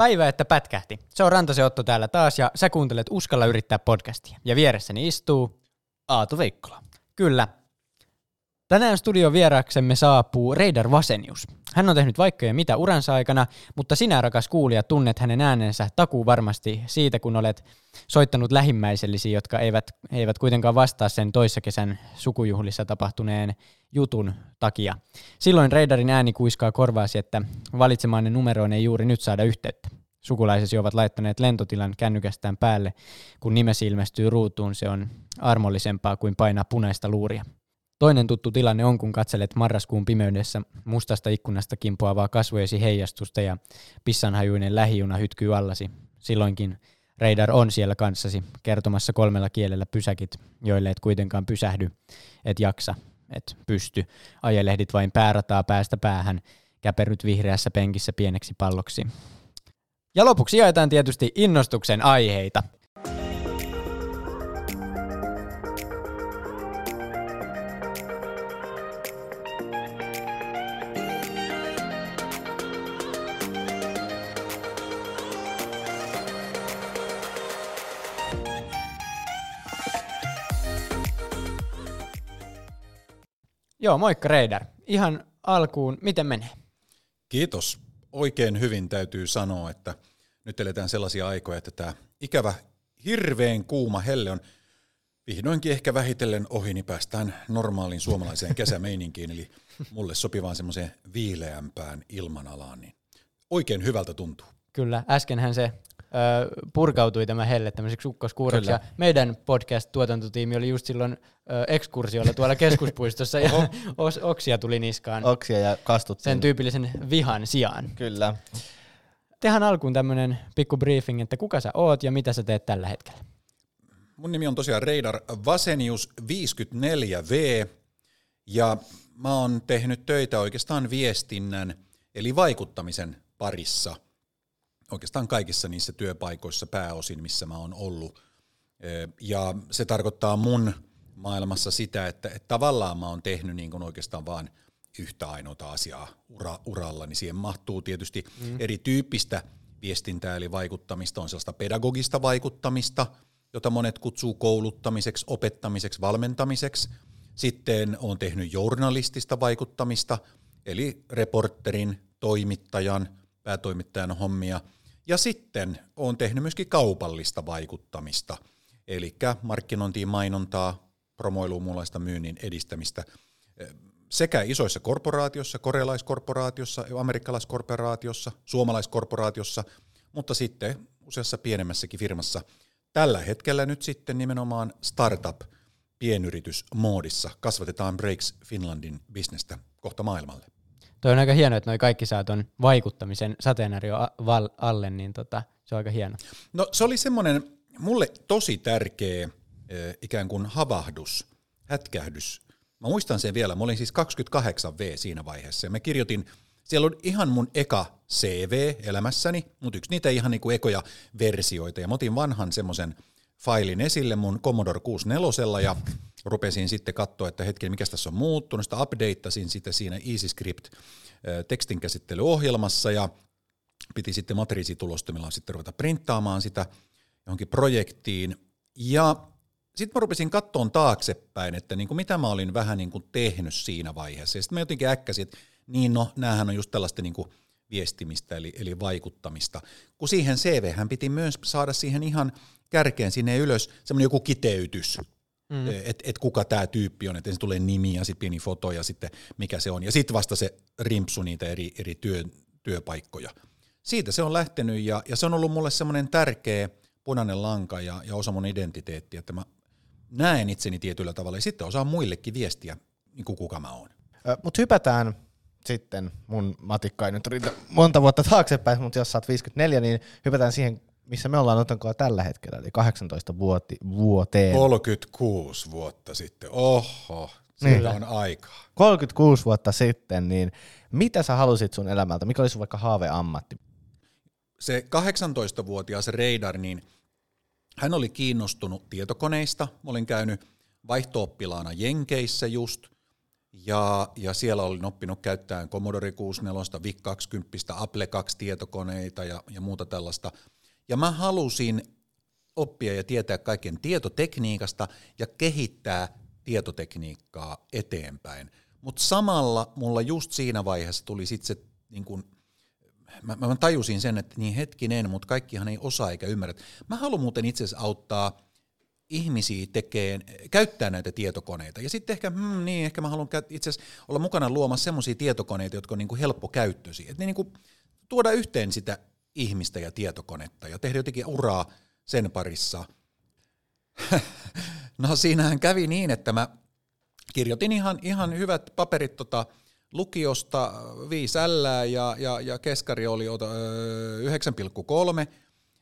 Päivä, että pätkähti. Se on Rantasen Otto täällä taas ja sä kuuntelet Uskalla yrittää podcastia. Ja vieressäni istuu... Aatu Veikkola. Kyllä. Tänään studion vieraksemme saapuu Reidar Vasenius. Hän on tehnyt vaikka ja mitä uransa aikana, mutta sinä rakas kuulija tunnet hänen äänensä takuu varmasti siitä, kun olet soittanut lähimmäisellisiä, jotka eivät, eivät kuitenkaan vastaa sen toissa kesän sukujuhlissa tapahtuneen jutun takia. Silloin Reidarin ääni kuiskaa korvaasi, että valitsemaanne numeroon ei juuri nyt saada yhteyttä. Sukulaisesi ovat laittaneet lentotilan kännykästään päälle. Kun nimesi ilmestyy ruutuun, se on armollisempaa kuin painaa punaista luuria. Toinen tuttu tilanne on, kun katselet marraskuun pimeydessä mustasta ikkunasta kimpoavaa kasvojesi heijastusta ja pissanhajuinen lähijuna hytkyy allasi. Silloinkin Reidar on siellä kanssasi kertomassa kolmella kielellä pysäkit, joille et kuitenkaan pysähdy, et jaksa, et pysty. Ajelehdit vain päärataa päästä päähän, käperyt vihreässä penkissä pieneksi palloksi. Ja lopuksi jaetaan tietysti innostuksen aiheita. Joo, moikka Reidar. Ihan alkuun, miten menee? Kiitos. Oikein hyvin täytyy sanoa, että nyt eletään sellaisia aikoja, että tämä ikävä, hirveän kuuma helle on vihdoinkin ehkä vähitellen ohi, niin päästään normaaliin suomalaiseen kesämeininkiin, eli mulle sopivaan semmoiseen viileämpään ilmanalaan, niin oikein hyvältä tuntuu. Kyllä, äskenhän se ö, purkautui tämä helle tämmöiseksi ukkoskuuroksi. Ja meidän podcast-tuotantotiimi oli just silloin ö, ekskursiolla tuolla keskuspuistossa ja os, oksia tuli niskaan Oksia ja kastuttiin. sen tyypillisen vihan sijaan. Kyllä. Tehän alkuun tämmöinen pikku briefing, että kuka sä oot ja mitä sä teet tällä hetkellä. Mun nimi on tosiaan Reidar Vasenius 54V, ja mä oon tehnyt töitä oikeastaan viestinnän, eli vaikuttamisen parissa – oikeastaan kaikissa niissä työpaikoissa pääosin, missä mä oon ollut. Ja se tarkoittaa mun maailmassa sitä, että, että tavallaan mä oon tehnyt niin kuin oikeastaan vaan yhtä ainoata asiaa ura, uralla, niin siihen mahtuu tietysti mm. erityyppistä viestintää, eli vaikuttamista on sellaista pedagogista vaikuttamista, jota monet kutsuu kouluttamiseksi, opettamiseksi, valmentamiseksi. Sitten on tehnyt journalistista vaikuttamista, eli reporterin, toimittajan, päätoimittajan hommia – ja sitten olen tehnyt myöskin kaupallista vaikuttamista, eli markkinointiin, mainontaa, promoiluun, muunlaista myynnin edistämistä sekä isoissa korporaatiossa, korealaiskorporaatiossa, amerikkalaiskorporaatiossa, suomalaiskorporaatiossa, mutta sitten useassa pienemmässäkin firmassa. Tällä hetkellä nyt sitten nimenomaan startup pienyritysmoodissa kasvatetaan Breaks Finlandin bisnestä kohta maailmalle. Toi on aika hieno, että noi kaikki saa ton vaikuttamisen sateenarjo alle, niin tota, se on aika hieno. No se oli semmoinen mulle tosi tärkeä ikään kuin havahdus, hätkähdys. Mä muistan sen vielä, mä olin siis 28V siinä vaiheessa ja mä kirjoitin, siellä on ihan mun eka CV elämässäni, mutta yksi niitä ihan niinku ekoja versioita ja mä otin vanhan semmoisen failin esille mun Commodore 64 ja rupesin sitten katsoa, että hetki, mikä tässä on muuttunut, sitä updateasin sitä siinä EasyScript tekstinkäsittelyohjelmassa ja piti sitten matriisitulostumilla sitten ruveta printtaamaan sitä johonkin projektiin. Ja sitten mä rupesin kattoon taaksepäin, että niin kuin mitä mä olin vähän niin kuin tehnyt siinä vaiheessa. Ja sitten mä jotenkin äkkäsin, että niin no, näähän on just tällaista niin kuin viestimistä eli, eli vaikuttamista. Kun siihen CV piti myös saada siihen ihan kärkeen sinne ylös semmoinen joku kiteytys, mm. että et kuka tämä tyyppi on, että se tulee nimi ja sitten pieni foto ja sitten mikä se on. Ja sitten vasta se rimpsu niitä eri, eri työ, työpaikkoja. Siitä se on lähtenyt ja, ja se on ollut mulle semmoinen tärkeä punainen lanka ja, ja osa mun identiteettiä, että mä näen itseni tietyllä tavalla ja sitten osaan muillekin viestiä, niin kuin kuka mä oon. Mutta hypätään sitten, mun matikka ei nyt riitä monta vuotta taaksepäin, mutta jos sä oot 54, niin hypätään siihen missä me ollaan otankoa tällä hetkellä, eli 18 vuoti, vuoteen. 36 vuotta sitten, oho, sillä niin. on aikaa. 36 vuotta sitten, niin mitä sä halusit sun elämältä? Mikä oli sun vaikka haaveammatti? Se 18-vuotias Reidar, niin hän oli kiinnostunut tietokoneista. Mä olin käynyt vaihtooppilaana Jenkeissä just. ja, ja siellä olin oppinut käyttämään Commodore 64, VIC 20, Apple 2 tietokoneita ja, ja muuta tällaista. Ja mä halusin oppia ja tietää kaiken tietotekniikasta ja kehittää tietotekniikkaa eteenpäin. Mutta samalla mulla just siinä vaiheessa tuli sitten se, niin kun, mä, mä tajusin sen, että niin hetkinen, mutta kaikkihan ei osaa eikä ymmärrä. Mä haluan muuten itse asiassa auttaa ihmisiä tekee, käyttää näitä tietokoneita. Ja sitten ehkä, hmm, niin, ehkä mä haluan itse asiassa olla mukana luomassa semmoisia tietokoneita, jotka on niin kuin helppokäyttöisiä. Että ne niin kuin tuoda yhteen sitä ihmistä ja tietokonetta ja tehdä jotenkin uraa sen parissa. no siinähän kävi niin, että mä kirjoitin ihan, ihan hyvät paperit tota, lukiosta 5 L ja, ja, ja keskari oli 9,3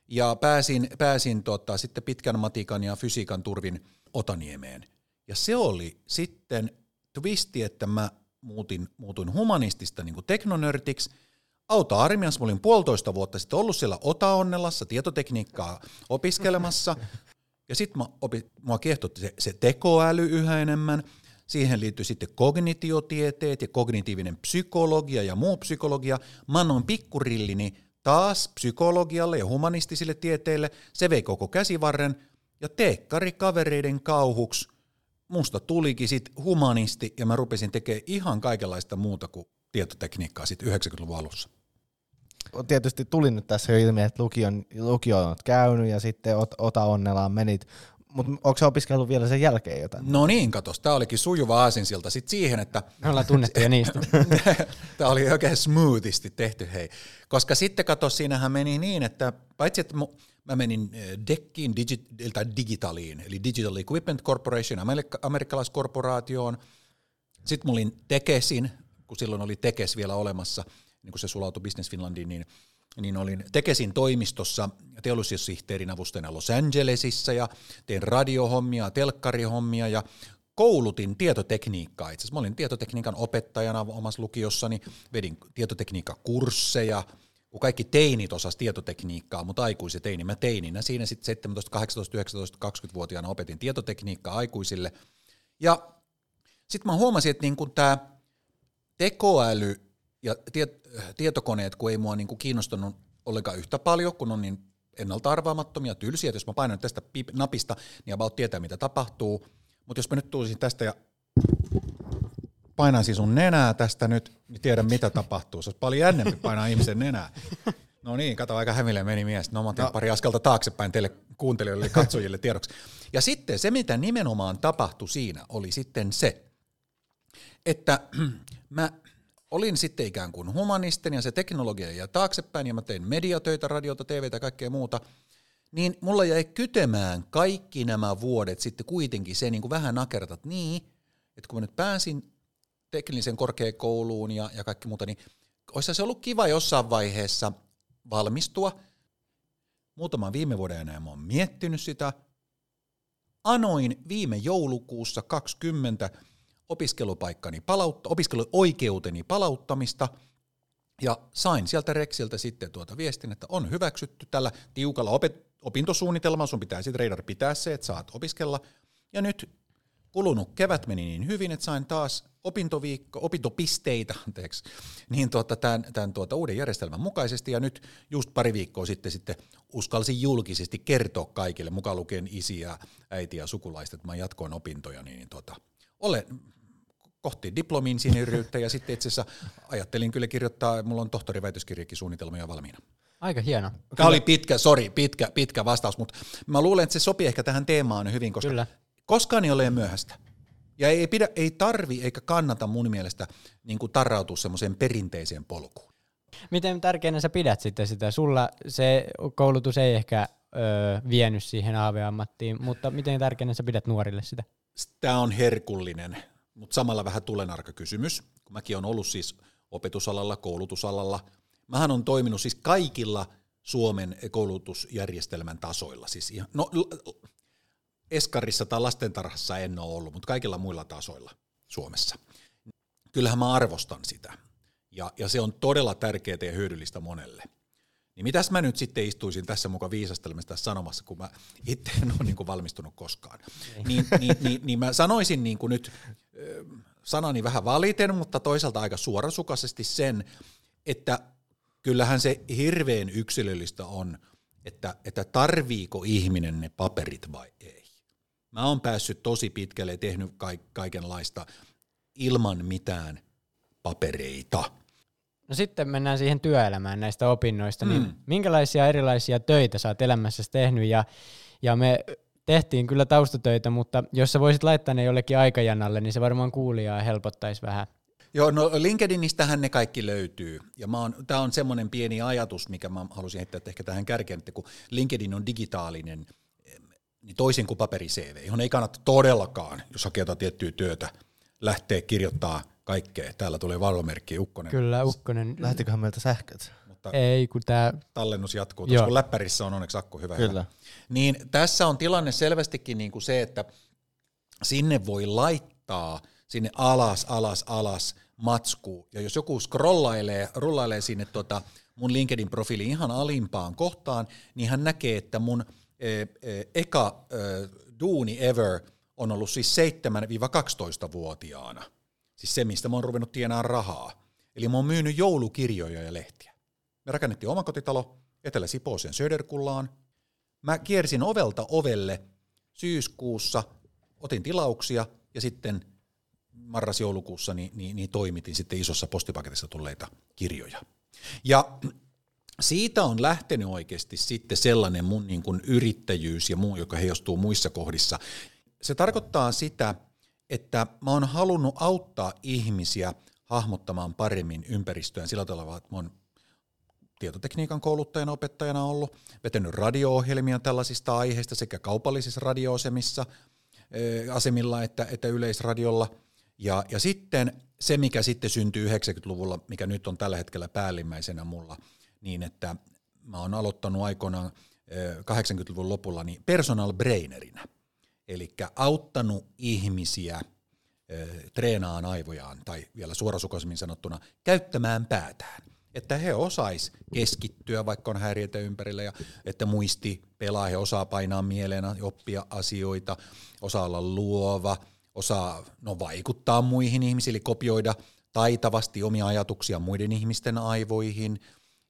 ja pääsin, pääsin tota, sitten pitkän matikan ja fysiikan turvin Otaniemeen. Ja se oli sitten twisti, että mä muutin, muutuin humanistista niin teknonörtiksi. Auta-armiassa, mä olin puolitoista vuotta sitten ollut siellä Otaonnelassa tietotekniikkaa opiskelemassa. Ja sitten mua kiehtotti se, se tekoäly yhä enemmän. Siihen liittyy sitten kognitiotieteet ja kognitiivinen psykologia ja muu psykologia. Mä annoin pikkurillini taas psykologialle ja humanistisille tieteille, se vei koko käsivarren, ja teekkari kavereiden kauhuksi musta tulikin sit humanisti, ja mä rupesin tekemään ihan kaikenlaista muuta kuin tietotekniikkaa sitten 90-luvun alussa. Tietysti tuli nyt tässä jo ilmi, että lukion, lukio on käynyt ja sitten ot, Ota Onnelaan menit mutta onko se opiskellut vielä sen jälkeen jotain? No niin, katos, tämä olikin sujuva aasinsilta sitten siihen, että... Me ollaan tunnettu jo niistä. tämä oli oikein smoothisti tehty, hei. Koska sitten katos, siinähän meni niin, että paitsi että mä menin eh, DECkiin, digi- tai Digitaliin, eli Digital Equipment Corporation, amerikkalaiskorporaatioon. Sitten mä olin Tekesin, kun silloin oli Tekes vielä olemassa, niin kun se sulautui Business Finlandiin, niin niin olin Tekesin toimistossa teollisuussihteerin avustajana Los Angelesissa ja tein radiohommia, telkkarihommia ja koulutin tietotekniikkaa. Itse asiassa olin tietotekniikan opettajana omassa lukiossani, vedin tietotekniikkakursseja, kun kaikki teinit osas tietotekniikkaa, mutta aikuiset teini, mä teininä siinä sitten 17, 18, 19, 20-vuotiaana opetin tietotekniikkaa aikuisille. Ja sitten mä huomasin, että niin tämä tekoäly ja tiet, tietokoneet, kun ei mua niinku kiinnostanut ollenkaan yhtä paljon, kun on niin ennalta arvaamattomia, tylsiä, että jos mä painan tästä pip, napista, niin about tietää, mitä tapahtuu. Mutta jos mä nyt tulisin tästä ja painaisin sun nenää tästä nyt, niin tiedän, mitä tapahtuu. Se olisi paljon jännempi painaa ihmisen nenää. No niin, kato, aika hämille meni mies. No mä otin no. pari askelta taaksepäin teille kuuntelijoille ja katsojille tiedoksi. Ja sitten se, mitä nimenomaan tapahtui siinä, oli sitten se, että mä olin sitten ikään kuin humanisten ja se teknologia ja taaksepäin ja mä tein mediatöitä, radiota, TVtä ja kaikkea muuta, niin mulla jäi kytemään kaikki nämä vuodet sitten kuitenkin se niin kuin vähän nakertat niin, että kun mä nyt pääsin teknillisen korkeakouluun ja, ja kaikki muuta, niin olisi se ollut kiva jossain vaiheessa valmistua. Muutaman viime vuoden enää mä oon miettinyt sitä. Anoin viime joulukuussa 20 opiskelupaikkani palautta, opiskeluoikeuteni palauttamista, ja sain sieltä Rexiltä sitten tuota viestin, että on hyväksytty tällä tiukalla opet- opintosuunnitelmalla, sun pitää sitten Reidar pitää se, että saat opiskella, ja nyt kulunut kevät meni niin hyvin, että sain taas opintoviikko, opintopisteitä anteeksi, niin tuota, tämän, tämän tuota uuden järjestelmän mukaisesti, ja nyt just pari viikkoa sitten, sitten uskalsin julkisesti kertoa kaikille, mukaan lukien isiä, äitiä ja sukulaista, että mä jatkoin opintoja, niin, niin tuota, olen kohti diplomin siniryyttä ja sitten itse asiassa ajattelin kyllä kirjoittaa, mulla on tohtoriväitöskirjakin suunnitelmia valmiina. Aika hieno. Tämä oli pitkä, sorry, pitkä, pitkä vastaus, mutta mä luulen, että se sopii ehkä tähän teemaan hyvin, koska kyllä. koskaan ei ole myöhäistä. Ja ei, pidä, ei tarvi eikä kannata mun mielestä niin kuin tarrautua semmoiseen perinteiseen polkuun. Miten tärkeänä sä pidät sitten sitä? Sulla se koulutus ei ehkä öö, vienyt siihen AV-ammattiin, mutta miten tärkeänä sä pidät nuorille sitä? Tämä on herkullinen mutta samalla vähän tulenarka kysymys, kun mäkin olen ollut siis opetusalalla, koulutusalalla. Mähän on toiminut siis kaikilla Suomen koulutusjärjestelmän tasoilla. Siis ihan, no, Eskarissa tai lastentarhassa en ole ollut, mutta kaikilla muilla tasoilla Suomessa. Kyllähän mä arvostan sitä. Ja, ja se on todella tärkeää ja hyödyllistä monelle. Niin mitäs mä nyt sitten istuisin tässä mukaan viisastelemassa tässä sanomassa, kun mä itse en ole niin valmistunut koskaan. Niin, niin, niin, niin mä sanoisin niin kuin nyt sanani vähän valiten, mutta toisaalta aika suorasukaisesti sen, että kyllähän se hirveän yksilöllistä on, että, että tarviiko ihminen ne paperit vai ei. Mä oon päässyt tosi pitkälle ja tehnyt kaikenlaista ilman mitään papereita. No sitten mennään siihen työelämään näistä opinnoista, niin mm. niin minkälaisia erilaisia töitä sä oot elämässä tehnyt ja, ja me tehtiin kyllä taustatöitä, mutta jos sä voisit laittaa ne jollekin aikajanalle, niin se varmaan kuulijaa helpottaisi vähän. Joo, no LinkedInistähän ne kaikki löytyy. Ja tämä on semmoinen pieni ajatus, mikä mä halusin heittää ehkä tähän kärkeen, että kun LinkedIn on digitaalinen, niin toisin kuin paperi CV, johon ei kannata todellakaan, jos hakee jotain tiettyä työtä, lähteä kirjoittaa kaikkea. Täällä tulee valvomerkki Ukkonen. Kyllä, Ukkonen. Lähtiköhän meiltä sähköt? Mutta ei, kun tämä... Tallennus jatkuu, koska kun läppärissä on onneksi akku hyvä. Kyllä. Hyvä. Niin tässä on tilanne selvästikin niin kuin se, että sinne voi laittaa sinne alas, alas, alas matskuu. Ja jos joku scrollailee, rullailee sinne tota mun LinkedIn-profiili ihan alimpaan kohtaan, niin hän näkee, että mun e, e, eka e, duuni ever on ollut siis 7-12-vuotiaana. Siis se, mistä mä oon ruvennut tienaamaan rahaa. Eli mä oon myynyt joulukirjoja ja lehtiä. Me rakennettiin omakotitalo Etelä-Sipooseen Söderkullaan. Mä kiersin ovelta ovelle syyskuussa, otin tilauksia ja sitten marras-joulukuussa niin, niin, niin toimitin sitten isossa postipaketissa tulleita kirjoja. Ja siitä on lähtenyt oikeasti sitten sellainen mun niin kuin yrittäjyys ja muu, joka heijastuu muissa kohdissa. Se tarkoittaa sitä, että mä oon halunnut auttaa ihmisiä hahmottamaan paremmin ympäristöään sillä tavalla, että mä oon tietotekniikan kouluttajana opettajana ollut, vetänyt radio-ohjelmia tällaisista aiheista sekä kaupallisissa radio-asemissa, asemilla että, että yleisradiolla. Ja, ja sitten se, mikä sitten syntyi 90-luvulla, mikä nyt on tällä hetkellä päällimmäisenä mulla, niin että mä oon aloittanut aikoinaan 80-luvun lopulla niin personal brainerinä – eli auttanut ihmisiä treenaan aivojaan, tai vielä suorasukaisemmin sanottuna, käyttämään päätään. Että he osais keskittyä, vaikka on häiriötä ympärillä, ja että muisti pelaa, he osaa painaa mieleen, oppia asioita, osaa olla luova, osaa no, vaikuttaa muihin ihmisiin, eli kopioida taitavasti omia ajatuksia muiden ihmisten aivoihin,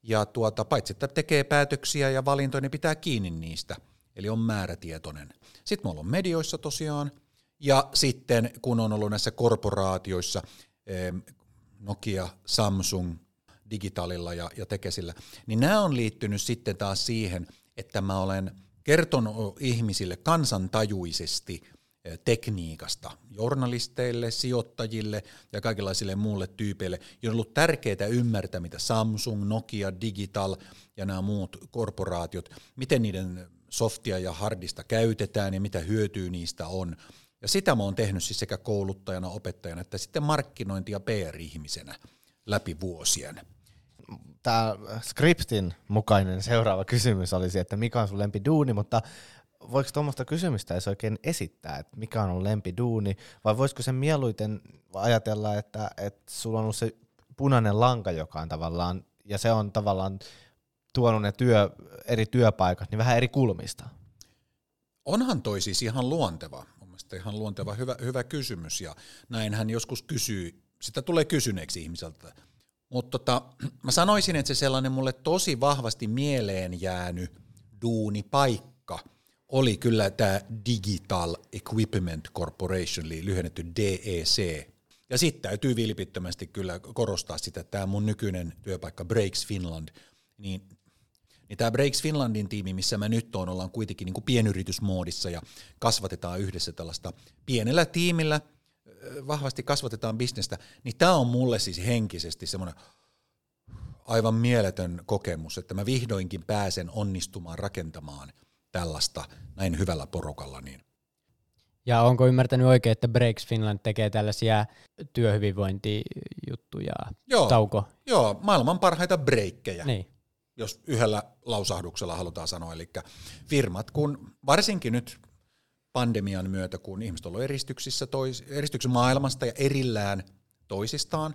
ja tuota, paitsi että tekee päätöksiä ja valintoja, niin pitää kiinni niistä – eli on määrätietoinen. Sitten me ollaan medioissa tosiaan, ja sitten kun on ollut näissä korporaatioissa, Nokia, Samsung, Digitalilla ja, ja Tekesillä, niin nämä on liittynyt sitten taas siihen, että mä olen kertonut ihmisille kansantajuisesti tekniikasta, journalisteille, sijoittajille ja kaikenlaisille muulle tyypeille, on ollut tärkeää ymmärtää, mitä Samsung, Nokia, Digital ja nämä muut korporaatiot, miten niiden softia ja hardista käytetään ja mitä hyötyä niistä on. Ja sitä mä oon tehnyt siis sekä kouluttajana, opettajana että sitten markkinointi- ja PR-ihmisenä läpi vuosien. Tämä skriptin mukainen seuraava kysymys olisi, että mikä on sun duuni, mutta voiko tuommoista kysymystä edes oikein esittää, että mikä on lempi duuni, vai voisiko sen mieluiten ajatella, että, että sulla on ollut se punainen lanka, joka on tavallaan, ja se on tavallaan tuonut ne työ, eri työpaikat niin vähän eri kulmista? Onhan toi siis ihan luonteva, mun mielestä ihan luonteva hyvä, hyvä kysymys ja näin hän joskus kysyy, sitä tulee kysyneeksi ihmiseltä. Mutta tota, mä sanoisin, että se sellainen mulle tosi vahvasti mieleen jäänyt duunipaikka oli kyllä tämä Digital Equipment Corporation, eli lyhennetty DEC. Ja sitten täytyy vilpittömästi kyllä korostaa sitä, että tämä mun nykyinen työpaikka Breaks Finland, niin niin tämä Breaks Finlandin tiimi, missä mä nyt on, ollaan kuitenkin niin kuin pienyritysmoodissa ja kasvatetaan yhdessä tällaista pienellä tiimillä, vahvasti kasvatetaan bisnestä, niin tämä on mulle siis henkisesti semmoinen aivan mieletön kokemus, että mä vihdoinkin pääsen onnistumaan rakentamaan tällaista näin hyvällä porukalla. Niin. Ja onko ymmärtänyt oikein, että Breaks Finland tekee tällaisia työhyvinvointijuttuja? Joo, tauko? joo maailman parhaita breikkejä. Niin jos yhdellä lausahduksella halutaan sanoa. Eli firmat, kun varsinkin nyt pandemian myötä, kun ihmiset ovat eristyksissä, tois, eristyksen maailmasta ja erillään toisistaan,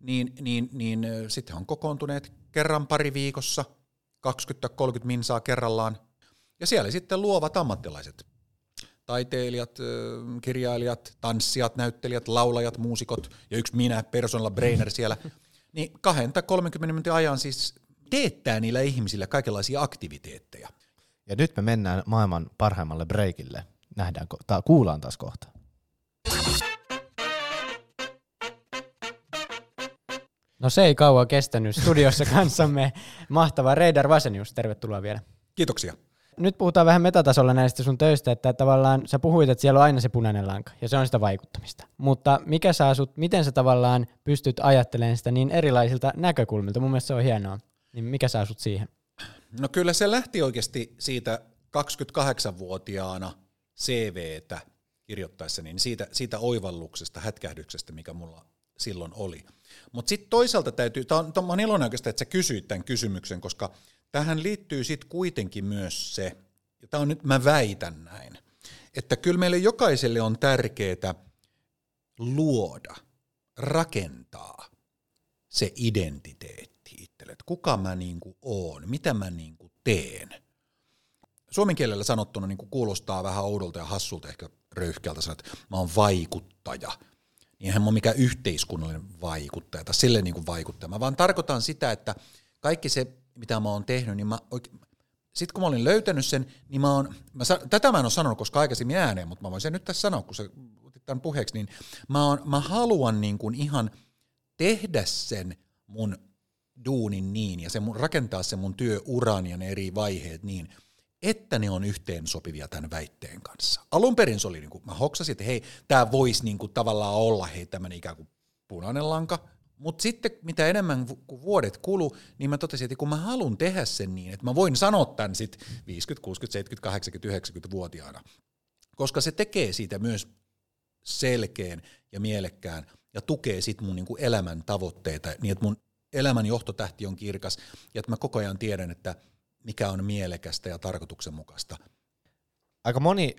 niin, niin, niin sitten on kokoontuneet kerran pari viikossa, 20-30 minsaa kerrallaan, ja siellä sitten luovat ammattilaiset taiteilijat, kirjailijat, tanssijat, näyttelijät, laulajat, muusikot ja yksi minä, personal brainer siellä, niin 20-30 minuutin ajan siis teettää niillä ihmisillä kaikenlaisia aktiviteetteja. Ja nyt me mennään maailman parhaimmalle breakille. Nähdään, ta- kuullaan taas kohta. No se ei kauan kestänyt. Studiossa kanssamme mahtava Reidar Vasenius. Tervetuloa vielä. Kiitoksia. Nyt puhutaan vähän metatasolla näistä sun töistä, että tavallaan sä puhuit, että siellä on aina se punainen lanka, ja se on sitä vaikuttamista. Mutta mikä saa sut, miten sä tavallaan pystyt ajattelemaan sitä niin erilaisilta näkökulmilta? Mun mielestä se on hienoa. Niin mikä saa sut siihen? No kyllä se lähti oikeasti siitä 28-vuotiaana CVtä kirjoittaessa, niin siitä, siitä oivalluksesta, hätkähdyksestä, mikä mulla silloin oli. Mutta sitten toisaalta täytyy, tämä on, on iloinen oikeastaan, että sä kysyit tämän kysymyksen, koska tähän liittyy sitten kuitenkin myös se, ja tämä on nyt, mä väitän näin, että kyllä meille jokaiselle on tärkeää luoda, rakentaa se identiteetti itselle, että kuka mä niinku oon, mitä mä niinku teen. Suomen kielellä sanottuna niinku kuulostaa vähän oudolta ja hassulta, ehkä röyhkeältä sanoa, että mä oon vaikuttaja – niin eihän mä ole mikään yhteiskunnallinen vaikuttaja tai sille niin kuin vaikuttaja. Mä vaan tarkoitan sitä, että kaikki se, mitä mä oon tehnyt, niin mä oikein, sitten kun mä olin löytänyt sen, niin mä oon, mä, tätä mä en ole sanonut koska aikaisemmin ääneen, mutta mä voin sen nyt tässä sanoa, kun se otit tämän puheeksi, niin mä, oon, mä haluan niin kuin ihan tehdä sen mun duunin niin ja se mun, rakentaa sen mun työuran ja ne eri vaiheet niin, että ne on yhteen sopivia tämän väitteen kanssa. Alun perin se oli, niin kuin, mä hoksasin, että hei, tämä voisi niin kuin, tavallaan olla hei, tämmöinen ikään kuin punainen lanka, mutta sitten mitä enemmän vuodet kulu, niin mä totesin, että kun mä haluan tehdä sen niin, että mä voin sanoa tämän sitten 50, 60, 70, 80, 90-vuotiaana, koska se tekee siitä myös selkeän ja mielekkään ja tukee sitten mun niinku elämän tavoitteita niin, että mun elämän johtotähti on kirkas. Ja että mä koko ajan tiedän, että mikä on mielekästä ja tarkoituksenmukaista. Aika moni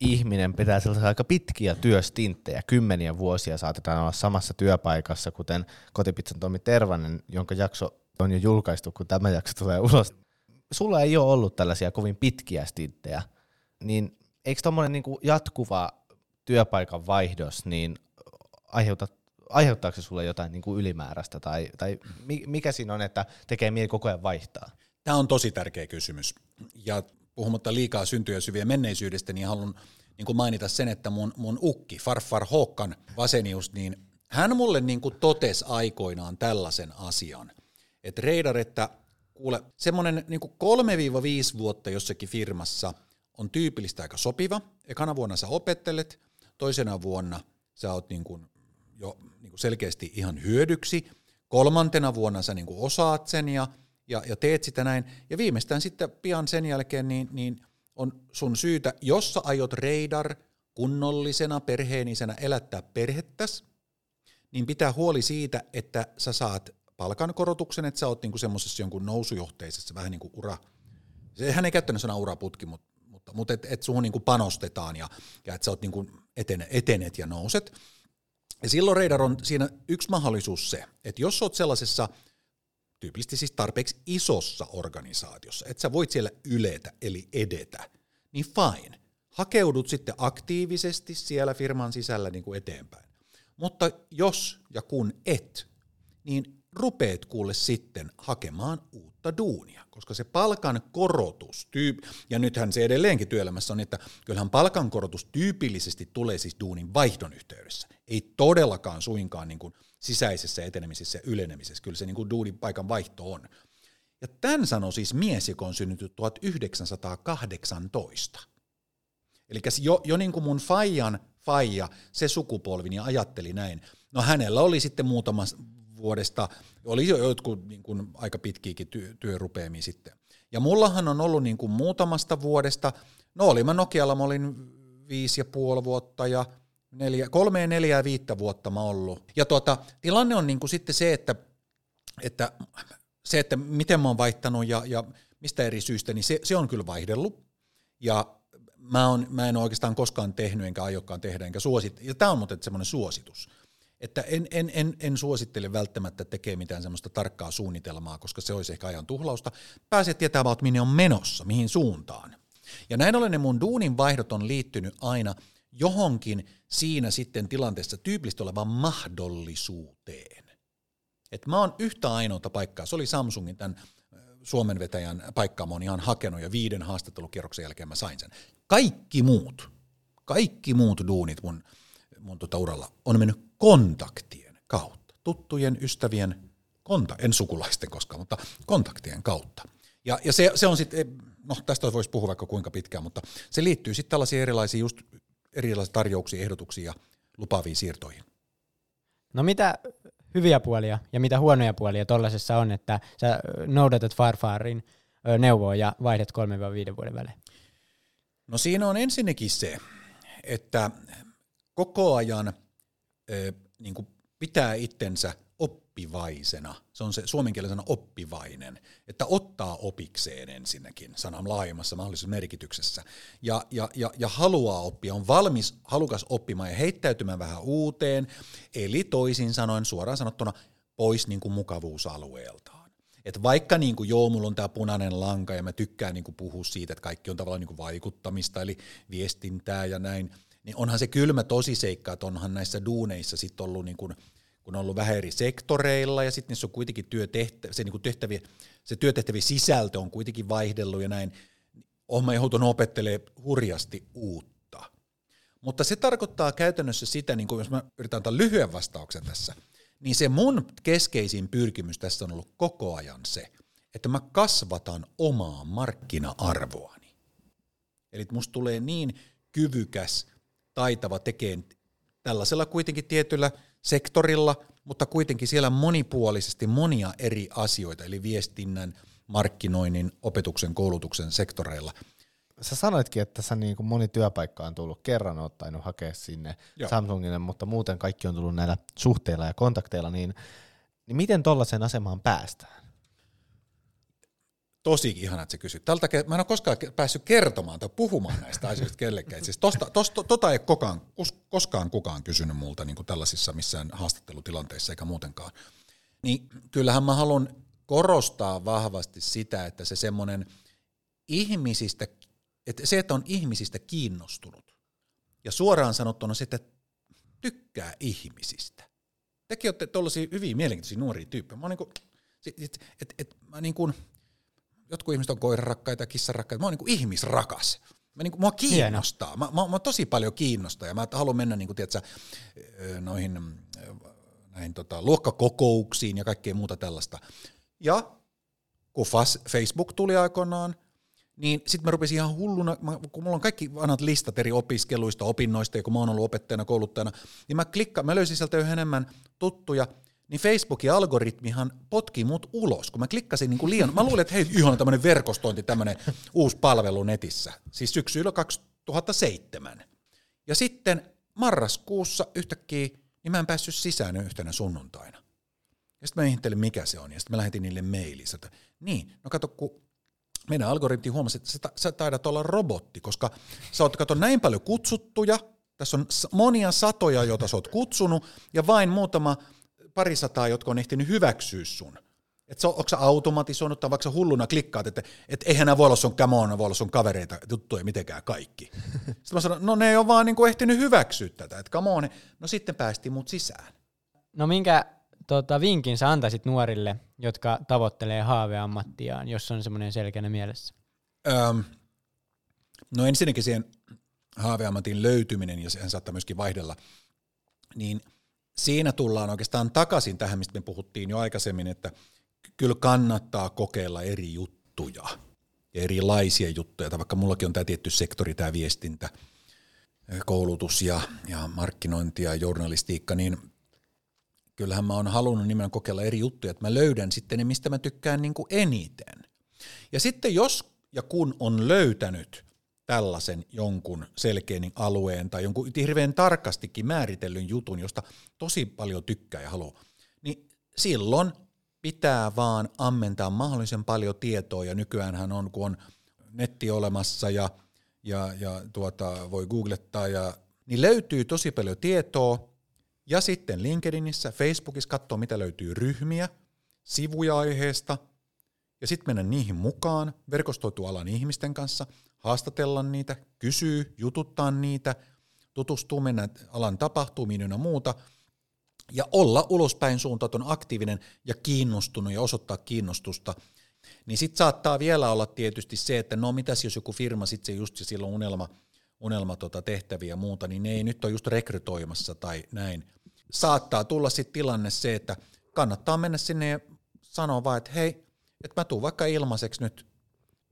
ihminen pitää sellaisia aika pitkiä työstinttejä, kymmeniä vuosia saatetaan olla samassa työpaikassa, kuten kotipizzan Tomi Tervanen, jonka jakso on jo julkaistu, kun tämä jakso tulee ulos. Sulla ei ole ollut tällaisia kovin pitkiä stinttejä, niin eikö tuommoinen niinku jatkuva työpaikan vaihdos, niin aiheuta, aiheuttaako se sulle jotain niinku ylimääräistä, tai, tai mikä siinä on, että tekee mieli koko ajan vaihtaa? Tämä on tosi tärkeä kysymys. Ja puhumatta liikaa syntyä syviä menneisyydestä, niin haluan niin kuin mainita sen, että mun, mun ukki, Farfar Håkan Vasenius, niin hän mulle niin kuin totesi aikoinaan tällaisen asian, että Reidar, että kuule, semmoinen niin 3-5 vuotta jossakin firmassa on tyypillistä aika sopiva. Ekana vuonna sä opettelet, toisena vuonna sä oot niin kuin jo niin kuin selkeästi ihan hyödyksi, kolmantena vuonna sä niin kuin osaat sen ja ja, ja teet sitä näin. Ja viimeistään sitten pian sen jälkeen niin, niin on sun syytä, jos sä aiot reidar kunnollisena perheenisenä elättää perhettäs, niin pitää huoli siitä, että sä saat palkankorotuksen, että sä oot niinku semmoisessa jonkun nousujohteisessa vähän niin kuin ura, sehän ei käyttänyt sanaa uraputki, mutta, mutta, mutta että et suhun niinku panostetaan ja, ja että sä oot niinku etene, etenet ja nouset. Ja silloin Reidar on siinä yksi mahdollisuus se, että jos oot sellaisessa – tyypillisesti siis tarpeeksi isossa organisaatiossa, että sä voit siellä yletä eli edetä, niin fine. Hakeudut sitten aktiivisesti siellä firman sisällä niin kuin eteenpäin. Mutta jos ja kun et, niin rupeet kuule sitten hakemaan uutta duunia, koska se palkan korotus, ja nythän se edelleenkin työelämässä on, että kyllähän palkan korotus tyypillisesti tulee siis duunin vaihdon yhteydessä, ei todellakaan suinkaan niin kuin sisäisessä etenemisessä ja ylenemisessä. Kyllä se niin kuin duunin paikan vaihto on. Ja tämän sanoi siis mies, joka on synnytty 1918. Eli jo, jo niin kuin mun faijan faija, se sukupolvi, niin ajatteli näin. No hänellä oli sitten muutama vuodesta, oli jo jotkut niin kuin aika pitkiäkin työ, työrupeamia sitten. Ja mullahan on ollut niin kuin muutamasta vuodesta, no olin mä Nokialla, mä olin viisi ja puoli vuotta ja neljä, kolme, neljä viittä vuotta mä ollut. Ja tuota, tilanne on niin kuin sitten se, että, että se, että miten mä oon vaihtanut ja, ja mistä eri syistä, niin se, se on kyllä vaihdellut. Ja mä, on, mä en oikeastaan koskaan tehnyt, enkä aiokkaan tehdä, enkä suosittele. Ja tämä on muuten semmoinen suositus. Että en, en, en, en suosittele välttämättä tekee mitään semmoista tarkkaa suunnitelmaa, koska se olisi ehkä ajan tuhlausta. Pääset tietämään, minne on menossa, mihin suuntaan. Ja näin ollen ne mun duunin vaihdot on liittynyt aina johonkin siinä sitten tilanteessa tyypillisesti olevaan mahdollisuuteen. Et mä oon yhtä ainoata paikkaa, se oli Samsungin tämän Suomen vetäjän paikkaa mä oon ihan hakenut ja viiden haastattelukierroksen jälkeen mä sain sen. Kaikki muut, kaikki muut duunit mun, mun tota uralla on mennyt kontaktien kautta, tuttujen, ystävien, konta, en sukulaisten koskaan, mutta kontaktien kautta. Ja, ja se, se on sitten, no tästä voisi puhua vaikka kuinka pitkään, mutta se liittyy sitten tällaisiin erilaisiin just erilaisiin tarjouksiin, ehdotuksiin ja lupaaviin siirtoihin. No mitä hyviä puolia ja mitä huonoja puolia tuollaisessa on, että sä noudatat Farfarin neuvoa ja vaihdat 3-5 vuoden välein? No siinä on ensinnäkin se, että koko ajan niin pitää itsensä oppivaisena. Se on se suomenkielinen oppivainen, että ottaa opikseen ensinnäkin sanan laajemmassa mahdollisessa merkityksessä. Ja, ja, ja, ja haluaa oppia, on valmis, halukas oppimaan ja heittäytymään vähän uuteen, eli toisin sanoen suoraan sanottuna pois niin kuin mukavuusalueeltaan. Et vaikka niin kuin, joo, mulla on tämä punainen lanka ja mä tykkään niin kuin, puhua siitä, että kaikki on tavallaan niin kuin, vaikuttamista, eli viestintää ja näin, niin onhan se kylmä tosiseikka, että onhan näissä duuneissa sitten ollut niin kuin, kun on ollut vähän eri sektoreilla ja sitten niissä on kuitenkin työtehtä, se, niin tehtäviä, se työtehtävien sisältö on kuitenkin vaihdellut ja näin, olen joutunut opettelemaan hurjasti uutta. Mutta se tarkoittaa käytännössä sitä, niin kuin jos mä yritän antaa lyhyen vastauksen tässä, niin se mun keskeisin pyrkimys tässä on ollut koko ajan se, että mä kasvatan omaa markkina-arvoani. Eli musta tulee niin kyvykäs, taitava tekeen tällaisella kuitenkin tietyllä sektorilla, mutta kuitenkin siellä monipuolisesti monia eri asioita, eli viestinnän, markkinoinnin, opetuksen, koulutuksen sektoreilla. Sä sanoitkin, että sä niin kuin moni työpaikka on tullut kerran, oot tainnut hakea sinne Joo. Samsungille, mutta muuten kaikki on tullut näillä suhteilla ja kontakteilla, niin, niin miten tuollaiseen asemaan päästään? Tosi ihana, että sä kysyt. Tältä, mä en ole koskaan päässyt kertomaan tai puhumaan näistä asioista kellekään. Siis tosta, tosta, tota ei koskaan, koskaan kukaan kysynyt multa niin tällaisissa missään haastattelutilanteissa eikä muutenkaan. Niin kyllähän mä haluan korostaa vahvasti sitä, että se semmoinen ihmisistä, että se, että on ihmisistä kiinnostunut ja suoraan sanottuna se, että tykkää ihmisistä. Tekin olette tuollaisia hyviä mielenkiintoisia nuoria tyyppejä. Mä oon niin kuin, et, et, et, mä niin kuin, jotkut ihmiset on koirarakkaita ja kissarakkaita, mä oon niin ihmisrakas. Mä niin kuin, mua kiinnostaa, mä, mä, mä, tosi paljon kiinnostaa ja mä haluan mennä niin kuin, tiedätkö, noihin näihin tota, luokkakokouksiin ja kaikkea muuta tällaista. Ja kun Facebook tuli aikoinaan, niin sitten mä rupesin ihan hulluna, mä, kun mulla on kaikki vanhat listat eri opiskeluista, opinnoista, ja kun mä oon ollut opettajana, kouluttajana, niin mä klikkaan, mä löysin sieltä yhä enemmän tuttuja, niin Facebookin algoritmihan potki mut ulos, kun mä klikkasin niin kuin liian, mä luulin, että hei, ihan tämmöinen verkostointi, tämmöinen uusi palvelu netissä, siis syksyllä 2007. Ja sitten marraskuussa yhtäkkiä, niin mä en päässyt sisään yhtenä sunnuntaina. Ja sitten mä ihmettelin, mikä se on, ja sitten mä lähetin niille mailiin, että niin, no kato, kun meidän algoritmi huomasi, että sä taidat olla robotti, koska sä oot kato näin paljon kutsuttuja, tässä on monia satoja, joita sä oot kutsunut, ja vain muutama parisataa, jotka on ehtinyt hyväksyä sun. Että onko sä automatisoinut tai vaikka hulluna klikkaat, että et eihän nämä voi olla sun come voi olla sun kavereita, tuttuja mitenkään kaikki. Sitten mä sanon, no ne ei ole vaan niinku ehtinyt hyväksyä tätä, että come on. No sitten päästi mut sisään. No minkä tota, vinkin sä antaisit nuorille, jotka tavoittelee haaveammattiaan, jos on semmoinen selkeänä mielessä? Öm, no ensinnäkin siihen haaveammatin löytyminen, ja sehän saattaa myöskin vaihdella, niin – siinä tullaan oikeastaan takaisin tähän, mistä me puhuttiin jo aikaisemmin, että kyllä kannattaa kokeilla eri juttuja, erilaisia juttuja, tai vaikka mullakin on tämä tietty sektori, tämä viestintä, koulutus ja, ja markkinointi ja journalistiikka, niin kyllähän mä oon halunnut nimenomaan kokeilla eri juttuja, että mä löydän sitten ne, mistä mä tykkään niin kuin eniten. Ja sitten jos ja kun on löytänyt tällaisen jonkun selkeän alueen tai jonkun hirveän tarkastikin määritellyn jutun, josta tosi paljon tykkää ja haluaa, niin silloin pitää vaan ammentaa mahdollisen paljon tietoa, ja nykyäänhän on, kun on netti olemassa ja, ja, ja tuota, voi googlettaa, ja, niin löytyy tosi paljon tietoa, ja sitten LinkedInissä, Facebookissa katsoo, mitä löytyy ryhmiä, sivuja aiheesta, ja sitten mennä niihin mukaan, verkostoitua alan ihmisten kanssa, haastatella niitä, kysyy, jututtaa niitä, tutustuu, mennä alan tapahtumiin ja muuta, ja olla ulospäin suuntautunut aktiivinen ja kiinnostunut ja osoittaa kiinnostusta, niin sitten saattaa vielä olla tietysti se, että no mitäs jos joku firma sitten just se silloin unelma, unelma tota tehtäviä ja muuta, niin ne ei nyt ole just rekrytoimassa tai näin. Saattaa tulla sitten tilanne se, että kannattaa mennä sinne ja sanoa vaan, että hei, että mä tuun vaikka ilmaiseksi nyt